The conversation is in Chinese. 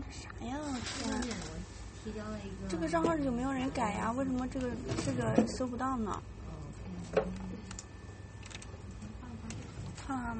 这啥呀？提交了一个这个账号有没有人改呀为什么这个这个搜不到呢？看看